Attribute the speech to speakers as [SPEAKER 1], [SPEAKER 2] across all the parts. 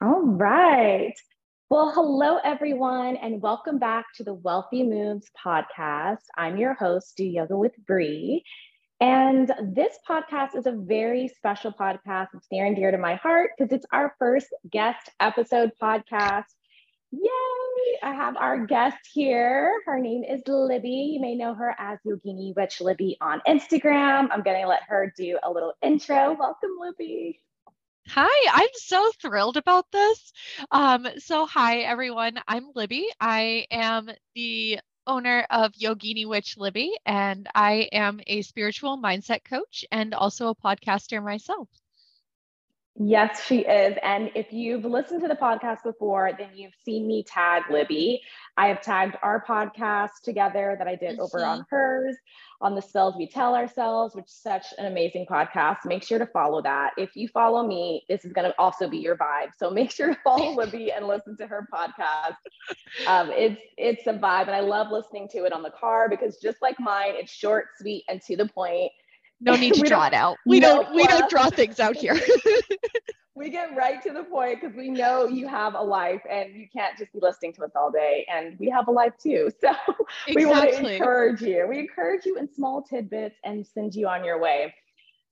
[SPEAKER 1] All right. Well, hello, everyone, and welcome back to the Wellthy Moves podcast. I'm your host, Do Yoga with Bree. And this podcast is a very special podcast. It's near and dear to my heart because it's our first guest episode podcast. Yay! I have our guest here. Her name is Libby. You may know her as Yogini Witch Libby on Instagram. I'm going to let her do a little intro. Welcome, Libby.
[SPEAKER 2] Hi, I'm so thrilled about this. Um, so, hi, everyone. I'm Libby. I am the owner of Yogini Witch Libby, and I am a spiritual mindset coach and also a podcaster myself.
[SPEAKER 1] Yes, she is. And if you've listened to the podcast before, then you've seen me tag Libby. I have tagged our podcast together that I did mm-hmm. over on hers on the spells we tell ourselves, which is such an amazing podcast. Make sure to follow that. If you follow me, this is going to also be your vibe. So make sure to follow Libby and listen to her podcast. Um, it's it's a vibe, and I love listening to it on the car because just like mine, it's short, sweet, and to the point
[SPEAKER 2] no need to draw it out. We no don't we don't draw things out here.
[SPEAKER 1] we get right to the point because we know you have a life and you can't just be listening to us all day. And we have a life too. So exactly. we want to encourage you. We encourage you in small tidbits and send you on your way.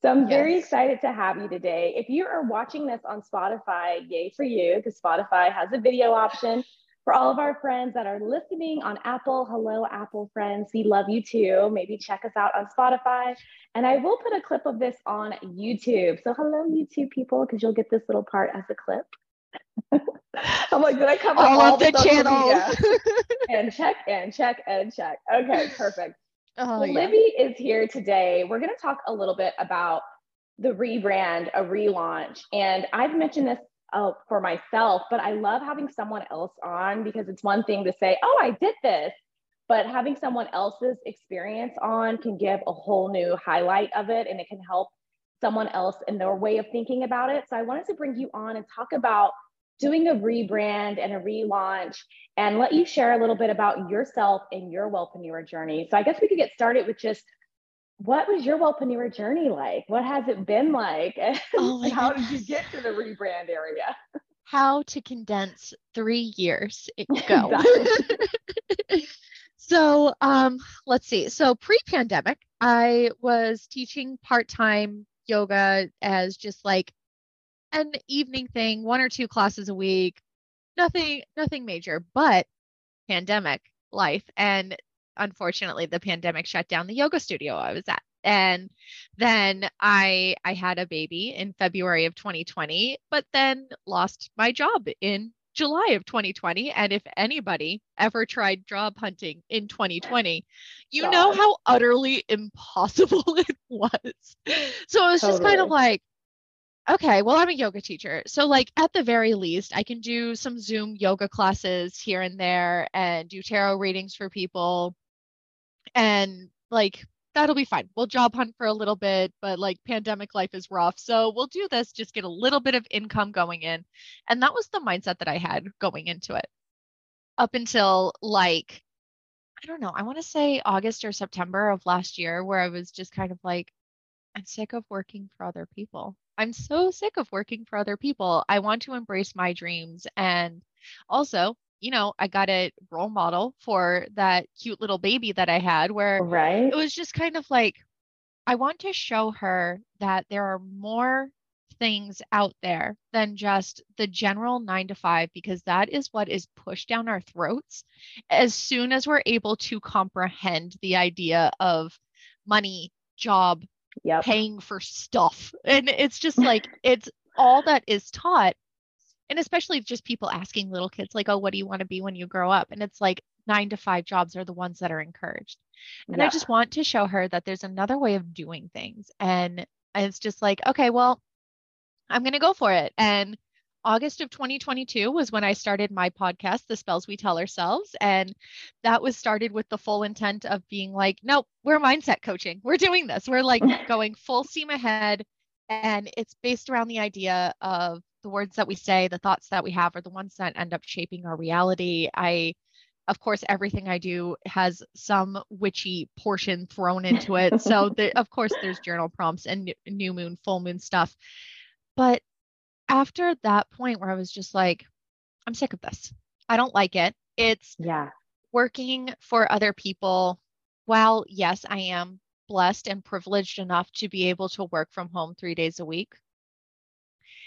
[SPEAKER 1] So I'm yes. very excited to have you today. If you are watching this on Spotify, yay for you, because Spotify has a video option. For all of our friends that are listening on Apple, hello, Apple friends. We love you too. Maybe check us out on Spotify. And I will put a clip of this on YouTube. So, hello, YouTube people, because you'll get this little part as a clip. I'm like, did I cover all, all of the, the channels? and check and check and check. Okay, perfect. Oh, well, yeah. Libby is here today. We're going to talk a little bit about the rebrand, a relaunch. And I've mentioned this uh, for myself, but I love having someone else on because it's one thing to say, oh, I did this, but having someone else's experience on can give a whole new highlight of it and it can help someone else in their way of thinking about it. So I wanted to bring you on and talk about doing a rebrand and a relaunch and let you share a little bit about yourself and your wellpreneur journey. So I guess we could get started with just what was your wellpreneur journey like? What has it been like? Oh how did you get to the rebrand area?
[SPEAKER 2] How to condense three years. Go. so um, let's see. So pre-pandemic, I was teaching part-time yoga as just like an evening thing, one or two classes a week. Nothing, nothing major, but pandemic life and unfortunately the pandemic shut down the yoga studio I was at. And then I I had a baby in February of 2020, but then lost my job in July of 2020. And if anybody ever tried job hunting in 2020, you God. know how utterly impossible it was. So it was totally. just kind of like, okay, well, I'm a yoga teacher. So, like, at the very least, I can do some Zoom yoga classes here and there and do tarot readings for people and like that'll be fine. We'll job hunt for a little bit, but like pandemic life is rough. So we'll do this, just get a little bit of income going in. And that was the mindset that I had going into it up until like, I don't know, I want to say August or September of last year, where I was just kind of like, I'm sick of working for other people. I'm so sick of working for other people. I want to embrace my dreams. And also, you know, I got a role model for that cute little baby that I had where right. it was just kind of like, I want to show her that there are more things out there than just the general nine to five, because that is what is pushed down our throats as soon as we're able to comprehend the idea of money, job, yep. paying for stuff. And it's just like, it's all that is taught and especially just people asking little kids like oh what do you want to be when you grow up and it's like nine to five jobs are the ones that are encouraged and yeah. i just want to show her that there's another way of doing things and it's just like okay well i'm going to go for it and August of 2022 was when I started my podcast, The Spells We Tell Ourselves. And that was started with the full intent of being like, nope, we're mindset coaching. We're doing this. We're like going full steam ahead. And it's based around the idea of the words that we say, the thoughts that we have are the ones that end up shaping our reality. I, of course, everything I do has some witchy portion thrown into it. so, the, of course, there's journal prompts and new moon, full moon stuff. But after that point where I was just like, I'm sick of this. I don't like it. It's
[SPEAKER 1] yeah.
[SPEAKER 2] working for other people. While yes, I am blessed and privileged enough to be able to work from home three days a week.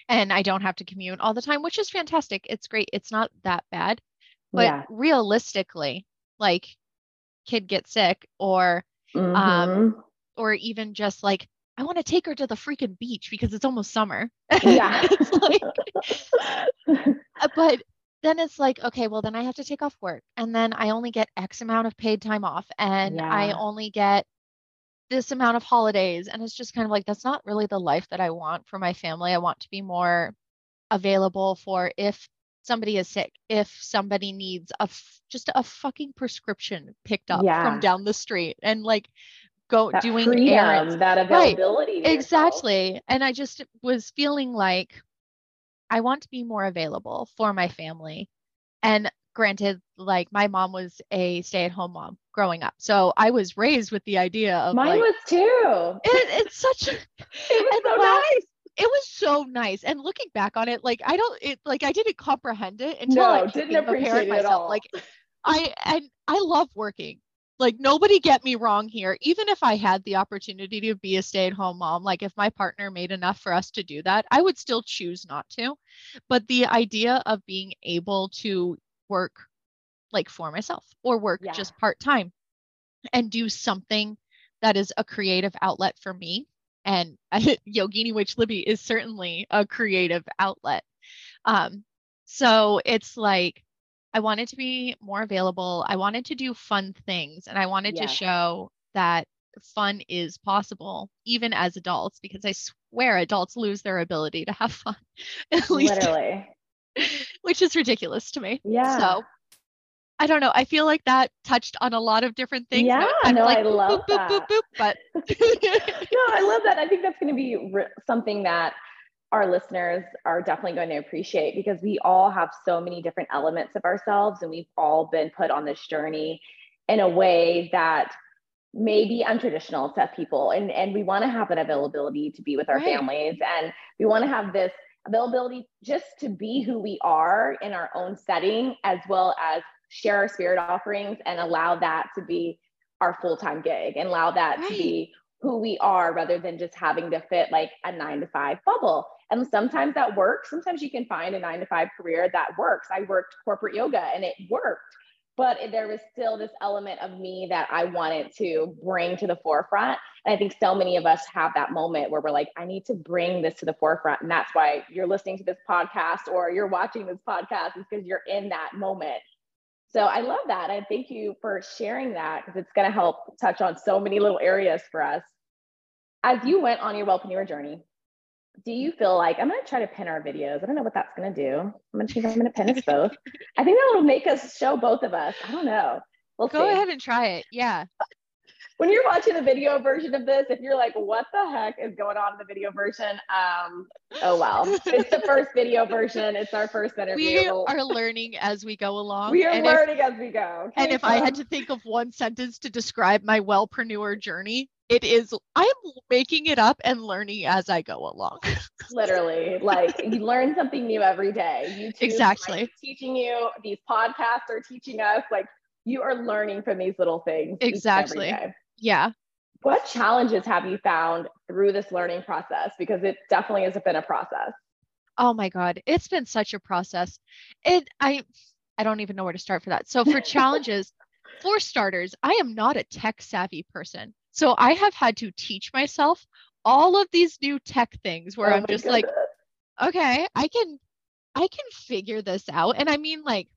[SPEAKER 2] And I don't have to commute all the time, which is fantastic. It's great. It's not that bad. But yeah. realistically, like kid gets sick or um, mm-hmm. um or even just like I want to take her to the freaking beach because it's almost summer.
[SPEAKER 1] Yeah. like,
[SPEAKER 2] uh, but then it's like, okay, well, then I have to take off work. And then I only get X amount of paid time off. And yeah. I only get this amount of holidays. And it's just kind of like, that's not really the life that I want for my family. I want to be more available for if somebody is sick, if somebody needs a f- just a fucking prescription picked up yeah. from down the street. And like, go
[SPEAKER 1] that
[SPEAKER 2] doing
[SPEAKER 1] freedom, errands. That availability.
[SPEAKER 2] Right. Exactly. And I just was feeling like I want to be more available for my family. And granted, like my mom was a stay-at-home mom growing up. So I was raised with the idea of
[SPEAKER 1] mine
[SPEAKER 2] like,
[SPEAKER 1] was too.
[SPEAKER 2] It, it's such
[SPEAKER 1] it was so well, nice.
[SPEAKER 2] It was so nice. And looking back on it, like I don't it like I didn't comprehend it until no, I didn't appreciate it myself. At all. Like I and I love working like nobody get me wrong here even if i had the opportunity to be a stay-at-home mom like if my partner made enough for us to do that i would still choose not to but the idea of being able to work like for myself or work yeah. just part-time and do something that is a creative outlet for me and yogini witch libby is certainly a creative outlet um so it's like I wanted to be more available. I wanted to do fun things and I wanted to show that fun is possible even as adults because I swear adults lose their ability to have fun.
[SPEAKER 1] At least literally.
[SPEAKER 2] which is ridiculous to me.
[SPEAKER 1] Yeah.
[SPEAKER 2] So I don't know. I feel like that touched on a lot of different things.
[SPEAKER 1] Yeah, no, like, I love
[SPEAKER 2] boop, that. Boop,
[SPEAKER 1] but no, I love that. I think that's going to be re- something that our listeners are definitely going to appreciate because we all have so many different elements of ourselves and we've all been put on this journey in a way that may be untraditional to people and and we want to have that availability to be with our right. families and we want to have this availability just to be who we are in our own setting as well as share our spirit offerings and allow that to be our full-time gig and allow that right. to be who we are rather than just having to fit like a nine to five bubble. And sometimes that works. Sometimes you can find a nine to five career that works. I worked corporate yoga and it worked, but there was still this element of me that I wanted to bring to the forefront. And I think so many of us have that moment where we're like, I need to bring this to the forefront. And that's why you're listening to this podcast or you're watching this podcast is because you're in that moment. So I love that. And thank you for sharing that because it's going to help touch on so many little areas for us. As you went on your wellpreneur journey, do you feel like I'm going to try to pin our videos? I don't know what that's going to do. I'm going to think I'm going to pin us both. I think that will make us show both of us. I don't know.
[SPEAKER 2] We'll go see. ahead and try it. Yeah
[SPEAKER 1] when you're watching the video version of this, if you're like, what the heck is going on in the video version? Um, oh well. it's the first video version. It's our first interview.
[SPEAKER 2] We are learning as we go along.
[SPEAKER 1] We are and learning if, as we go.
[SPEAKER 2] And if. I had to think of one sentence to describe my wellpreneur journey, it is I'm making it up and learning as I go along.
[SPEAKER 1] Literally, like you learn something new every day. YouTube
[SPEAKER 2] exactly
[SPEAKER 1] teaching you. These podcasts are teaching us. Like you are learning from these little things.
[SPEAKER 2] Exactly. Yeah.
[SPEAKER 1] What challenges have you found through this learning process? Because it definitely has been a process.
[SPEAKER 2] Oh my God. It's been such a process. It I I don't even know where to start for that. So for challenges, for starters, I am not a tech savvy person. So I have had to teach myself all of these new tech things where oh I'm just goodness. like, okay, I can I can figure this out. And I mean like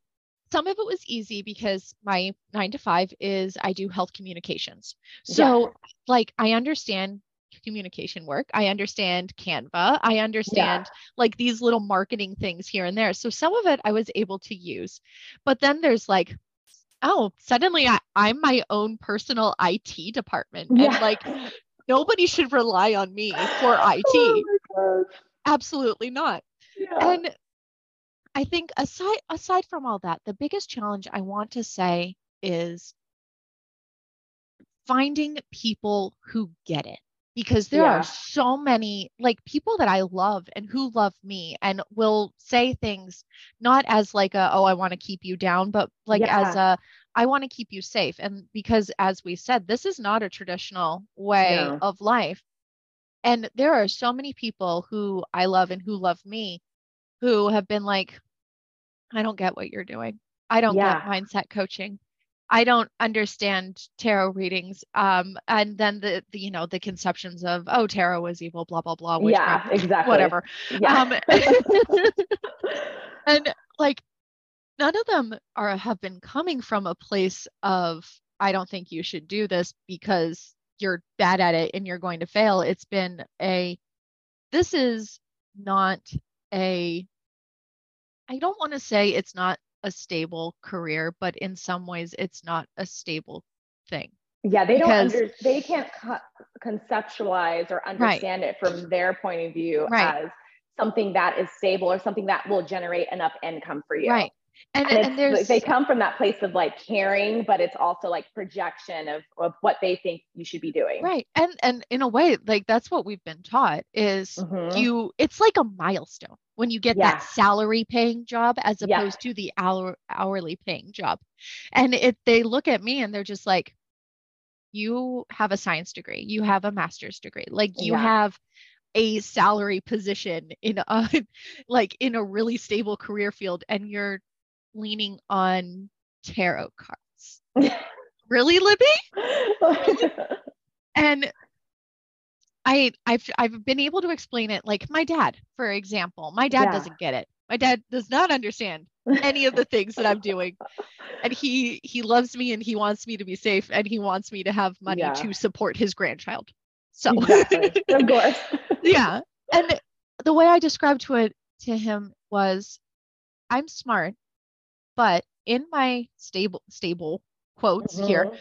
[SPEAKER 2] some of it was easy because my nine to five is I do health communications. So, yeah. like, I understand communication work. I understand Canva. I understand yeah. like these little marketing things here and there. So, some of it I was able to use. But then there's like, oh, suddenly I, I'm my own personal IT department. Yeah. And like, nobody should rely on me for IT. Oh Absolutely not. Yeah. And I think aside aside from all that, the biggest challenge I want to say is finding people who get it. because there yeah. are so many like people that I love and who love me and will say things not as like a oh I want to keep you down but like yeah. as a I want to keep you safe and because as we said this is not a traditional way no. of life and there are so many people who I love and who love me who have been like I don't get what you're doing I don't yeah. get mindset coaching I don't understand tarot readings. Um, and then the, the, you know, the conceptions of, oh, tarot is evil, blah, blah, blah.
[SPEAKER 1] Yeah, exactly.
[SPEAKER 2] Whatever. Yeah. Um, and like, none of them are, have been coming from a place of, I don't think you should do this because you're bad at it and you're going to fail. It's been a, this is not a, I don't want to say it's not a stable career, but in some ways it's not a stable thing.
[SPEAKER 1] Yeah, they because, don't under, they can't co- conceptualize or understand right. it from their point of view right. as something that is stable or something that will generate enough income for you.
[SPEAKER 2] Right.
[SPEAKER 1] And, and, and there's they come from that place of like caring, but it's also like projection of, of what they think you should be doing.
[SPEAKER 2] Right. And and in a way, like that's what we've been taught is mm-hmm. you it's like a milestone when you get yeah. that salary paying job as opposed yeah. to the hour, hourly paying job. And if they look at me and they're just like, you have a science degree, you have a master's degree, like you yeah. have a salary position in a like in a really stable career field and you're leaning on tarot cards. really, Libby? and I I've I've been able to explain it like my dad, for example. My dad yeah. doesn't get it. My dad does not understand any of the things that I'm doing. And he he loves me and he wants me to be safe and he wants me to have money yeah. to support his grandchild. So
[SPEAKER 1] exactly. of course.
[SPEAKER 2] yeah. And the way I described to it to him was I'm smart, but in my stable stable quotes mm-hmm. here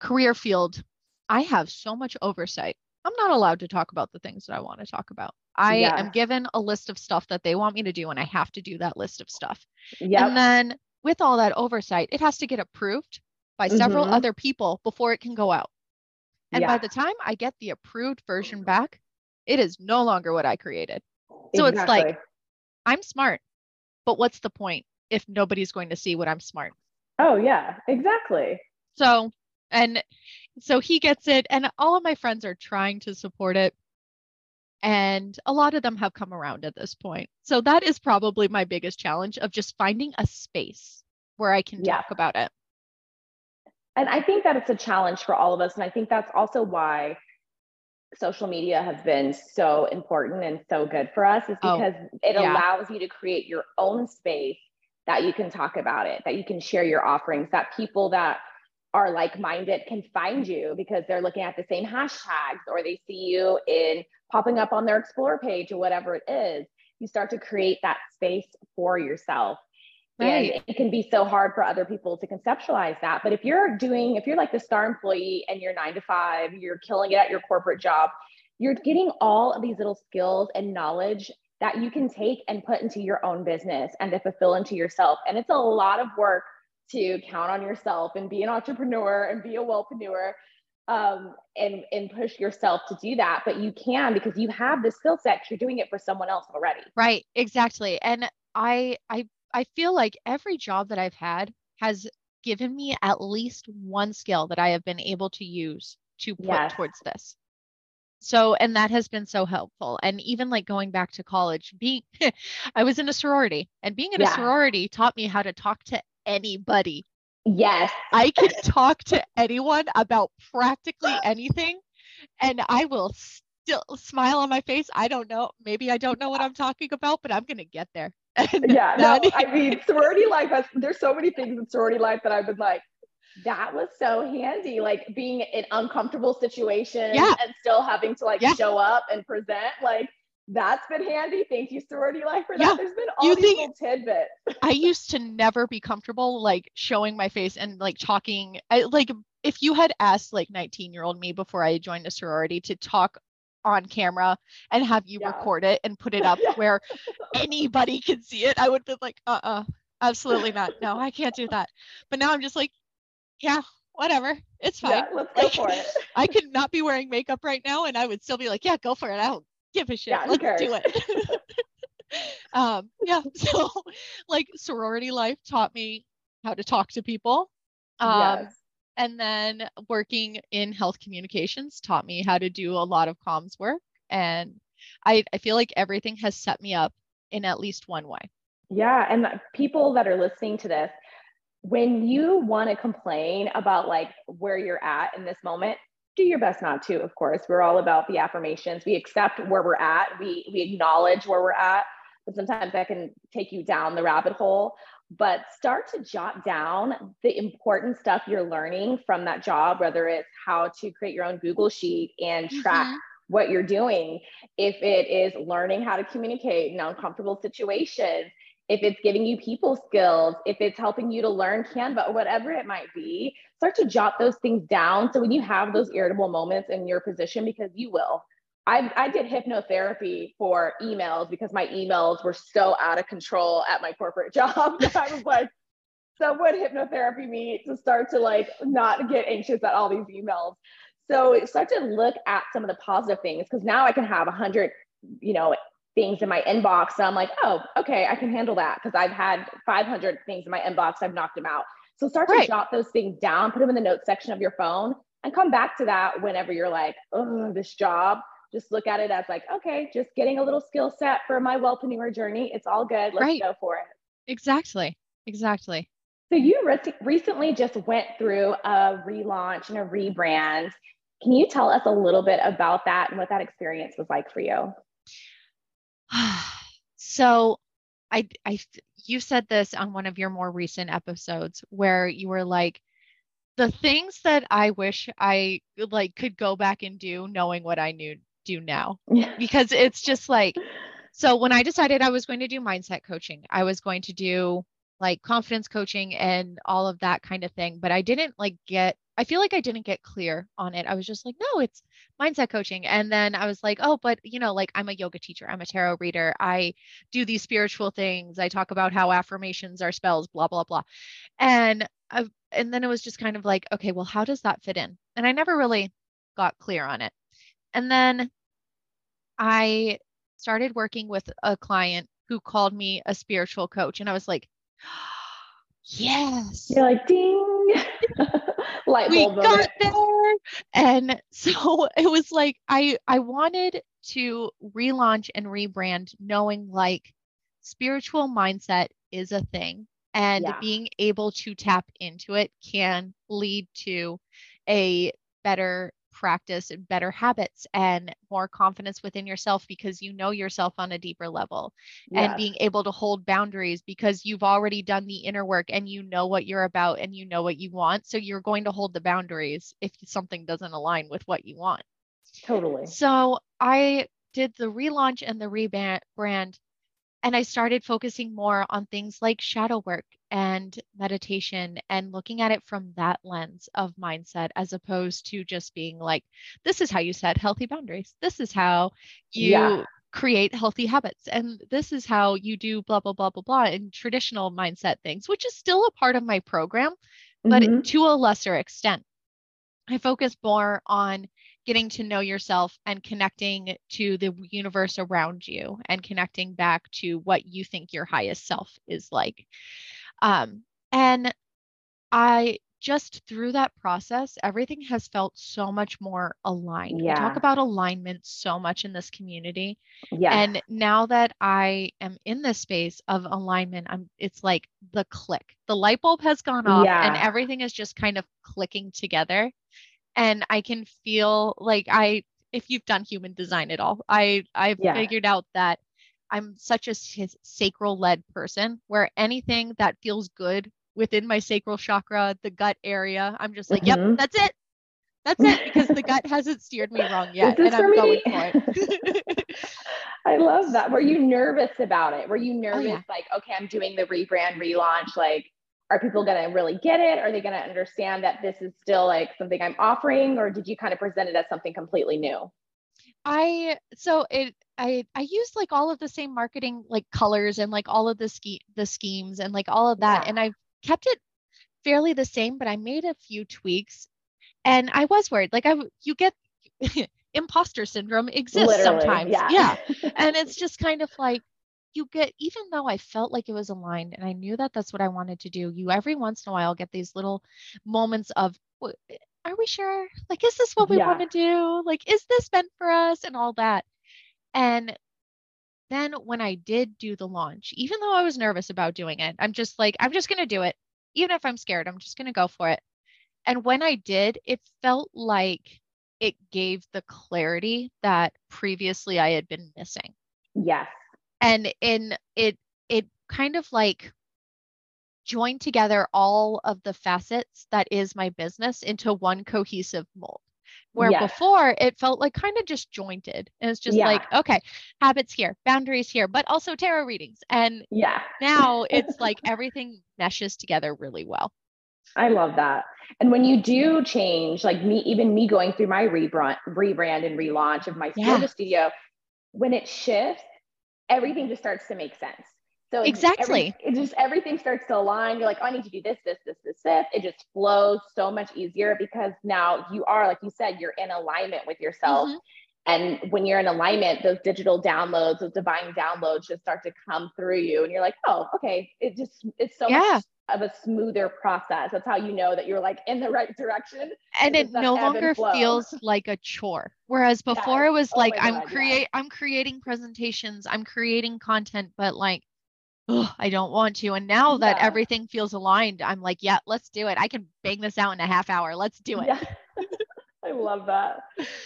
[SPEAKER 2] career field, I have so much oversight I'm not allowed to talk about the things that I want to talk about. I yeah. am given a list of stuff that they want me to do, and I have to do that list of stuff. Yep. And then with all that oversight, it has to get approved by several mm-hmm. other people before it can go out. And yeah. by the time I get the approved version back, it is no longer what I created. So exactly. it's like, I'm smart, but what's the point if nobody's going to see what I'm smart?
[SPEAKER 1] Oh, yeah, exactly.
[SPEAKER 2] So, and so he gets it and all of my friends are trying to support it and a lot of them have come around at this point so that is probably my biggest challenge of just finding a space where i can yeah. talk about it
[SPEAKER 1] and i think that it's a challenge for all of us and i think that's also why social media has been so important and so good for us is oh, because oh, it yeah. allows you to create your own space that you can talk about it that you can share your offerings that people that are like-minded can find you because they're looking at the same hashtags or they see you in popping up on their explore page or whatever it is you start to create that space for yourself right. and it can be so hard for other people to conceptualize that but if you're doing if you're like the star employee and you're nine to five you're killing it at your corporate job you're getting all of these little skills and knowledge that you can take and put into your own business and to fulfill into yourself and it's a lot of work to count on yourself and be an entrepreneur and be a wellpreneur um, and and push yourself to do that. But you can because you have the skill set. You're doing it for someone else already.
[SPEAKER 2] Right. Exactly. And I I I feel like every job that I've had has given me at least one skill that I have been able to use to put yes. towards this. So, and that has been so helpful. And even like going back to college, being, I was in a sorority, and being in yeah. a sorority taught me how to talk to anybody.
[SPEAKER 1] Yes.
[SPEAKER 2] I can talk to anyone about practically anything and I will still smile on my face. I don't know. Maybe I don't know what I'm talking about, but I'm going to get there.
[SPEAKER 1] Yeah. No, I mean, sorority life has, there's so many things in sorority life that I've been like, that was so handy. Like being in uncomfortable situations yeah. and still having to like yeah. show up and present. Like, that's been handy. Thank you, sorority life, for that. Yeah. There's been all you these think, little tidbits.
[SPEAKER 2] I used to never be comfortable like showing my face and like talking. I, like if you had asked like 19 year old me before I joined a sorority to talk on camera and have you yeah. record it and put it up yeah. where anybody can see it, I would have been like, uh uh absolutely not. No, I can't do that. But now I'm just like, yeah, whatever. It's fine. Yeah,
[SPEAKER 1] let's go for it.
[SPEAKER 2] I could not be wearing makeup right now and I would still be like, yeah, go for it. I don't give a shit. Yeah, let's do it. um, yeah. So like sorority life taught me how to talk to people. Um, yes. and then working in health communications taught me how to do a lot of comms work. And I, I feel like everything has set me up in at least one way.
[SPEAKER 1] Yeah. And people that are listening to this, when you want to complain about like where you're at in this moment, do your best not to, of course. We're all about the affirmations. We accept where we're at. We we acknowledge where we're at, but sometimes that can take you down the rabbit hole. But start to jot down the important stuff you're learning from that job, whether it's how to create your own Google sheet and track mm-hmm what you're doing. If it is learning how to communicate in uncomfortable situations, if it's giving you people skills, if it's helping you to learn Canva, whatever it might be, start to jot those things down. So when you have those irritable moments in your position, because you will. I, I did hypnotherapy for emails because my emails were so out of control at my corporate job I was like, so what hypnotherapy me to start to like not get anxious at all these emails. So start to look at some of the positive things because now I can have a hundred, you know, things in my inbox. And I'm like, oh, okay, I can handle that because I've had 500 things in my inbox. I've knocked them out. So start to jot those things down, put them in the notes section of your phone, and come back to that whenever you're like, oh, this job. Just look at it as like, okay, just getting a little skill set for my wellpreneur journey. It's all good. Let's right. go for it.
[SPEAKER 2] Exactly. Exactly.
[SPEAKER 1] So you re- recently just went through a relaunch and a rebrand. Can you tell us a little bit about that and what that experience was like for you?
[SPEAKER 2] so I I you said this on one of your more recent episodes where you were like the things that I wish I like could go back and do knowing what I knew do now. Yeah. Because it's just like so when I decided I was going to do mindset coaching, I was going to do like confidence coaching and all of that kind of thing, but I didn't like get I feel like I didn't get clear on it. I was just like, no, it's mindset coaching. And then I was like, oh, but you know, like I'm a yoga teacher, I'm a tarot reader, I do these spiritual things, I talk about how affirmations are spells, blah, blah, blah. And I, and then it was just kind of like, okay, well, how does that fit in? And I never really got clear on it. And then I started working with a client who called me a spiritual coach. And I was like, yes.
[SPEAKER 1] You're like, ding.
[SPEAKER 2] light we got there and so it was like i i wanted to relaunch and rebrand knowing like spiritual mindset is a thing and yeah. being able to tap into it can lead to a better practice and better habits and more confidence within yourself because you know yourself on a deeper level yes. and being able to hold boundaries because you've already done the inner work and you know what you're about and you know what you want so you're going to hold the boundaries if something doesn't align with what you want
[SPEAKER 1] totally
[SPEAKER 2] so i did the relaunch and the rebrand and I started focusing more on things like shadow work and meditation and looking at it from that lens of mindset as opposed to just being like, this is how you set healthy boundaries. This is how you yeah. create healthy habits. And this is how you do blah, blah, blah, blah, blah in traditional mindset things, which is still a part of my program, but mm-hmm. to a lesser extent. I focus more on getting to know yourself and connecting to the universe around you and connecting back to what you think your highest self is like. Um, and I just through that process, everything has felt so much more aligned. Yeah. We talk about alignment so much in this community. Yeah. And now that I am in this space of alignment, I'm it's like the click. The light bulb has gone off yeah. and everything is just kind of clicking together and I can feel like I if you've done human design at all, I I've yeah. figured out that I'm such a sacral led person where anything that feels good within my sacral chakra, the gut area, I'm just like, mm-hmm. yep, that's it. That's it because the gut hasn't steered me wrong yet. And I'm me? going for it.
[SPEAKER 1] I love that. Were you nervous about it? Were you nervous, oh, yeah. like, okay, I'm doing the rebrand relaunch? Like, are people going to really get it? Are they going to understand that this is still like something I'm offering, or did you kind of present it as something completely new?
[SPEAKER 2] I so it I I used like all of the same marketing like colors and like all of the ski the schemes and like all of that, yeah. and I've kept it fairly the same, but I made a few tweaks and I was worried. Like I you get imposter syndrome exists Literally, sometimes. Yeah. yeah. and it's just kind of like you get even though I felt like it was aligned and I knew that that's what I wanted to do, you every once in a while get these little moments of eh, are we sure? Like is this what we yeah. want to do? Like is this meant for us and all that. And then when I did do the launch, even though I was nervous about doing it, I'm just like I'm just going to do it. Even if I'm scared, I'm just going to go for it. And when I did, it felt like it gave the clarity that previously I had been missing.
[SPEAKER 1] Yes.
[SPEAKER 2] And in it it kind of like joined together all of the facets that is my business into one cohesive mold. Where yes. before it felt like kind of just jointed. And it's just yeah. like, okay, habits here, boundaries here, but also tarot readings. And
[SPEAKER 1] yeah,
[SPEAKER 2] now it's like everything meshes together really well.
[SPEAKER 1] I love that. And when you do change, like me, even me going through my rebrand, rebrand and relaunch of my yeah. studio, when it shifts, everything just starts to make sense.
[SPEAKER 2] So exactly,
[SPEAKER 1] every, it just everything starts to align. You're like, oh, I need to do this, this, this, this, this. It just flows so much easier because now you are, like you said, you're in alignment with yourself. Mm-hmm. And when you're in alignment, those digital downloads, those divine downloads just start to come through you. And you're like, oh, okay. It just, it's so yeah. much of a smoother process. That's how you know that you're like in the right direction.
[SPEAKER 2] And it no longer feels like a chore. Whereas before yes. it was oh like I'm create yeah. I'm creating presentations, I'm creating content, but like oh, I don't want to. And now that yeah. everything feels aligned, I'm like, yeah, let's do it. I can bang this out in a half hour. Let's do it. Yeah.
[SPEAKER 1] I love that.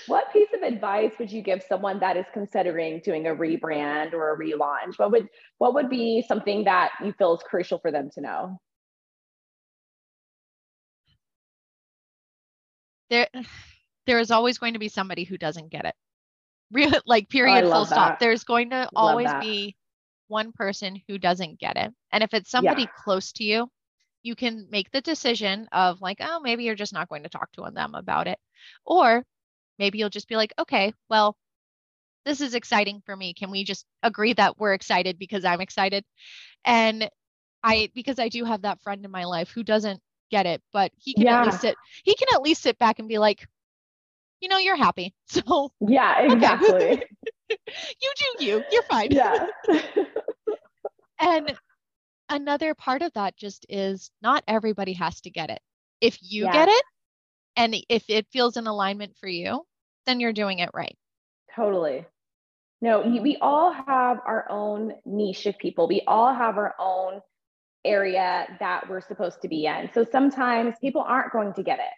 [SPEAKER 1] What piece of advice would you give someone that is considering doing a rebrand or a relaunch? What would what would be something that you feel is crucial for them to know?
[SPEAKER 2] There there is always going to be somebody who doesn't get it. Real like period oh, full that. stop. There's going to always be one person who doesn't get it. And if it's somebody yeah. close to you, you can make the decision of like, oh, maybe you're just not going to talk to them about it. Or maybe you'll just be like, okay, well, this is exciting for me. Can we just agree that we're excited because I'm excited? And I, because I do have that friend in my life who doesn't get it, but he can yeah. at least sit he can at least sit back and be like, you know, you're happy. So
[SPEAKER 1] yeah, exactly.
[SPEAKER 2] you do you. You're fine.
[SPEAKER 1] Yeah.
[SPEAKER 2] and another part of that just is not everybody has to get it. If you yeah. get it and if it feels in alignment for you, then you're doing it right.
[SPEAKER 1] Totally. No, we all have our own niche of people. We all have our own area that we're supposed to be in. So sometimes people aren't going to get it.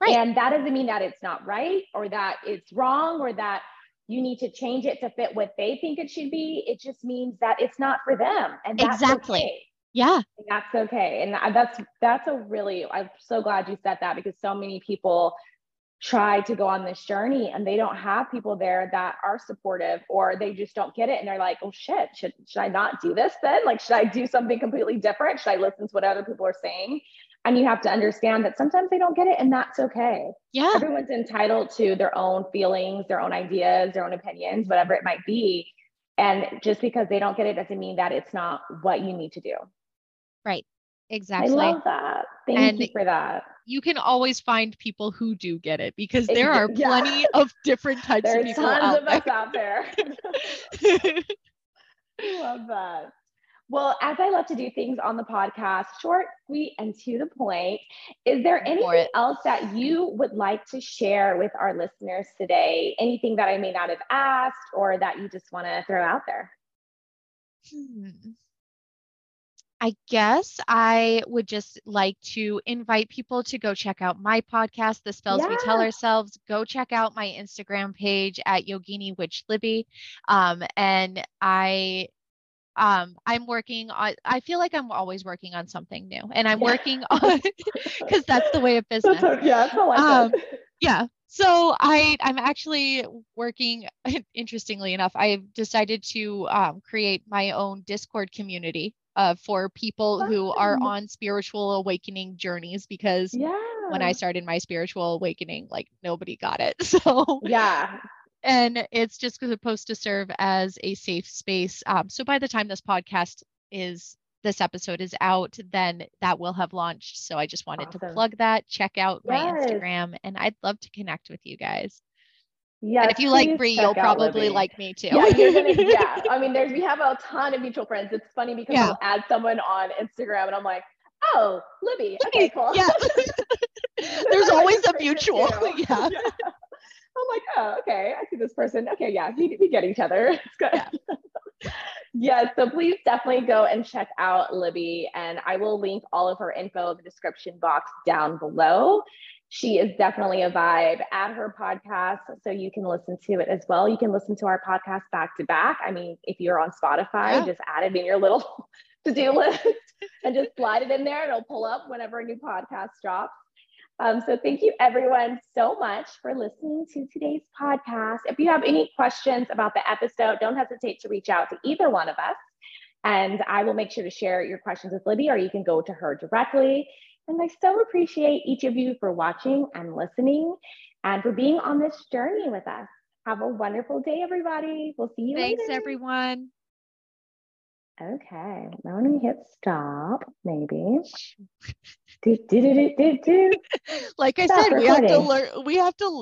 [SPEAKER 1] Right. And that doesn't mean that it's not right or that it's wrong or that you need to change it to fit what they think it should be. It just means that it's not for them. And that's exactly. Okay.
[SPEAKER 2] Yeah.
[SPEAKER 1] And that's okay. And that's that's a really I'm so glad you said that because so many people try to go on this journey and they don't have people there that are supportive or they just don't get it and they're like oh shit should, should i not do this then? Like should i do something completely different? Should i listen to what other people are saying? And you have to understand that sometimes they don't get it and that's okay.
[SPEAKER 2] Yeah.
[SPEAKER 1] Everyone's entitled to their own feelings their own ideas their own opinions whatever it might be. And just because they don't get it doesn't mean that it's not what you need to do.
[SPEAKER 2] Right Exactly.
[SPEAKER 1] I love that. Thank and you for that.
[SPEAKER 2] You can always find people who do get it because there are plenty yeah. of different types
[SPEAKER 1] There's
[SPEAKER 2] of people There's
[SPEAKER 1] tons
[SPEAKER 2] out
[SPEAKER 1] of
[SPEAKER 2] there.
[SPEAKER 1] us out there. I love that. Well, as I love to do things on the podcast, short, sweet, and to the point, is there anything else that you would like to share with our listeners today? Anything that I may not have asked or that you just want to throw out there?
[SPEAKER 2] Hmm. I guess I would just like to invite people to go check out my podcast, The Spells yeah. We Tell Ourselves. Go check out my Instagram page at Yogini Witch Libby. Um, and I um, I'm working on I feel like I'm always working on something new. And I'm working on because that's the way of business.
[SPEAKER 1] That's, yeah, that's how I um,
[SPEAKER 2] yeah. So I I'm actually working interestingly enough, I've decided to um, create my own Discord community uh, for people who are on spiritual awakening journeys because
[SPEAKER 1] yeah.
[SPEAKER 2] when I started my spiritual awakening, like nobody got it. So
[SPEAKER 1] yeah.
[SPEAKER 2] And it's just supposed to serve as a safe space. Um, so by the time this podcast is this episode is out, then that will have launched. So I just wanted awesome. to plug that. Check out yes. my Instagram, and I'd love to connect with you guys. Yeah. And if you like Brie, you'll probably Libby. like me too.
[SPEAKER 1] Yeah, gonna, yeah. I mean, there's we have a ton of mutual friends. It's funny because yeah. I'll add someone on Instagram and I'm like, oh, Libby. Okay, cool.
[SPEAKER 2] Yeah. there's always a mutual. Yeah. yeah.
[SPEAKER 1] I'm like, oh, okay, I see this person. Okay, yeah, we, we get each other. It's good. Yeah. Yeah, so please definitely go and check out Libby, and I will link all of her info in the description box down below. She is definitely a vibe. Add her podcast so you can listen to it as well. You can listen to our podcast back to back. I mean, if you're on Spotify, yeah. just add it in your little to do list and just slide it in there. It'll pull up whenever a new podcast drops. Um, so thank you everyone so much for listening to today's podcast. If you have any questions about the episode, don't hesitate to reach out to either one of us. And I will make sure to share your questions with Libby, or you can go to her directly. And I so appreciate each of you for watching and listening and for being on this journey with us. Have a wonderful day, everybody. We'll see you later.
[SPEAKER 2] Thanks,
[SPEAKER 1] later.
[SPEAKER 2] everyone.
[SPEAKER 1] Okay, now when we hit stop, maybe. do, do, do.
[SPEAKER 2] Like I stop said, recording. we have to learn. We have to learn.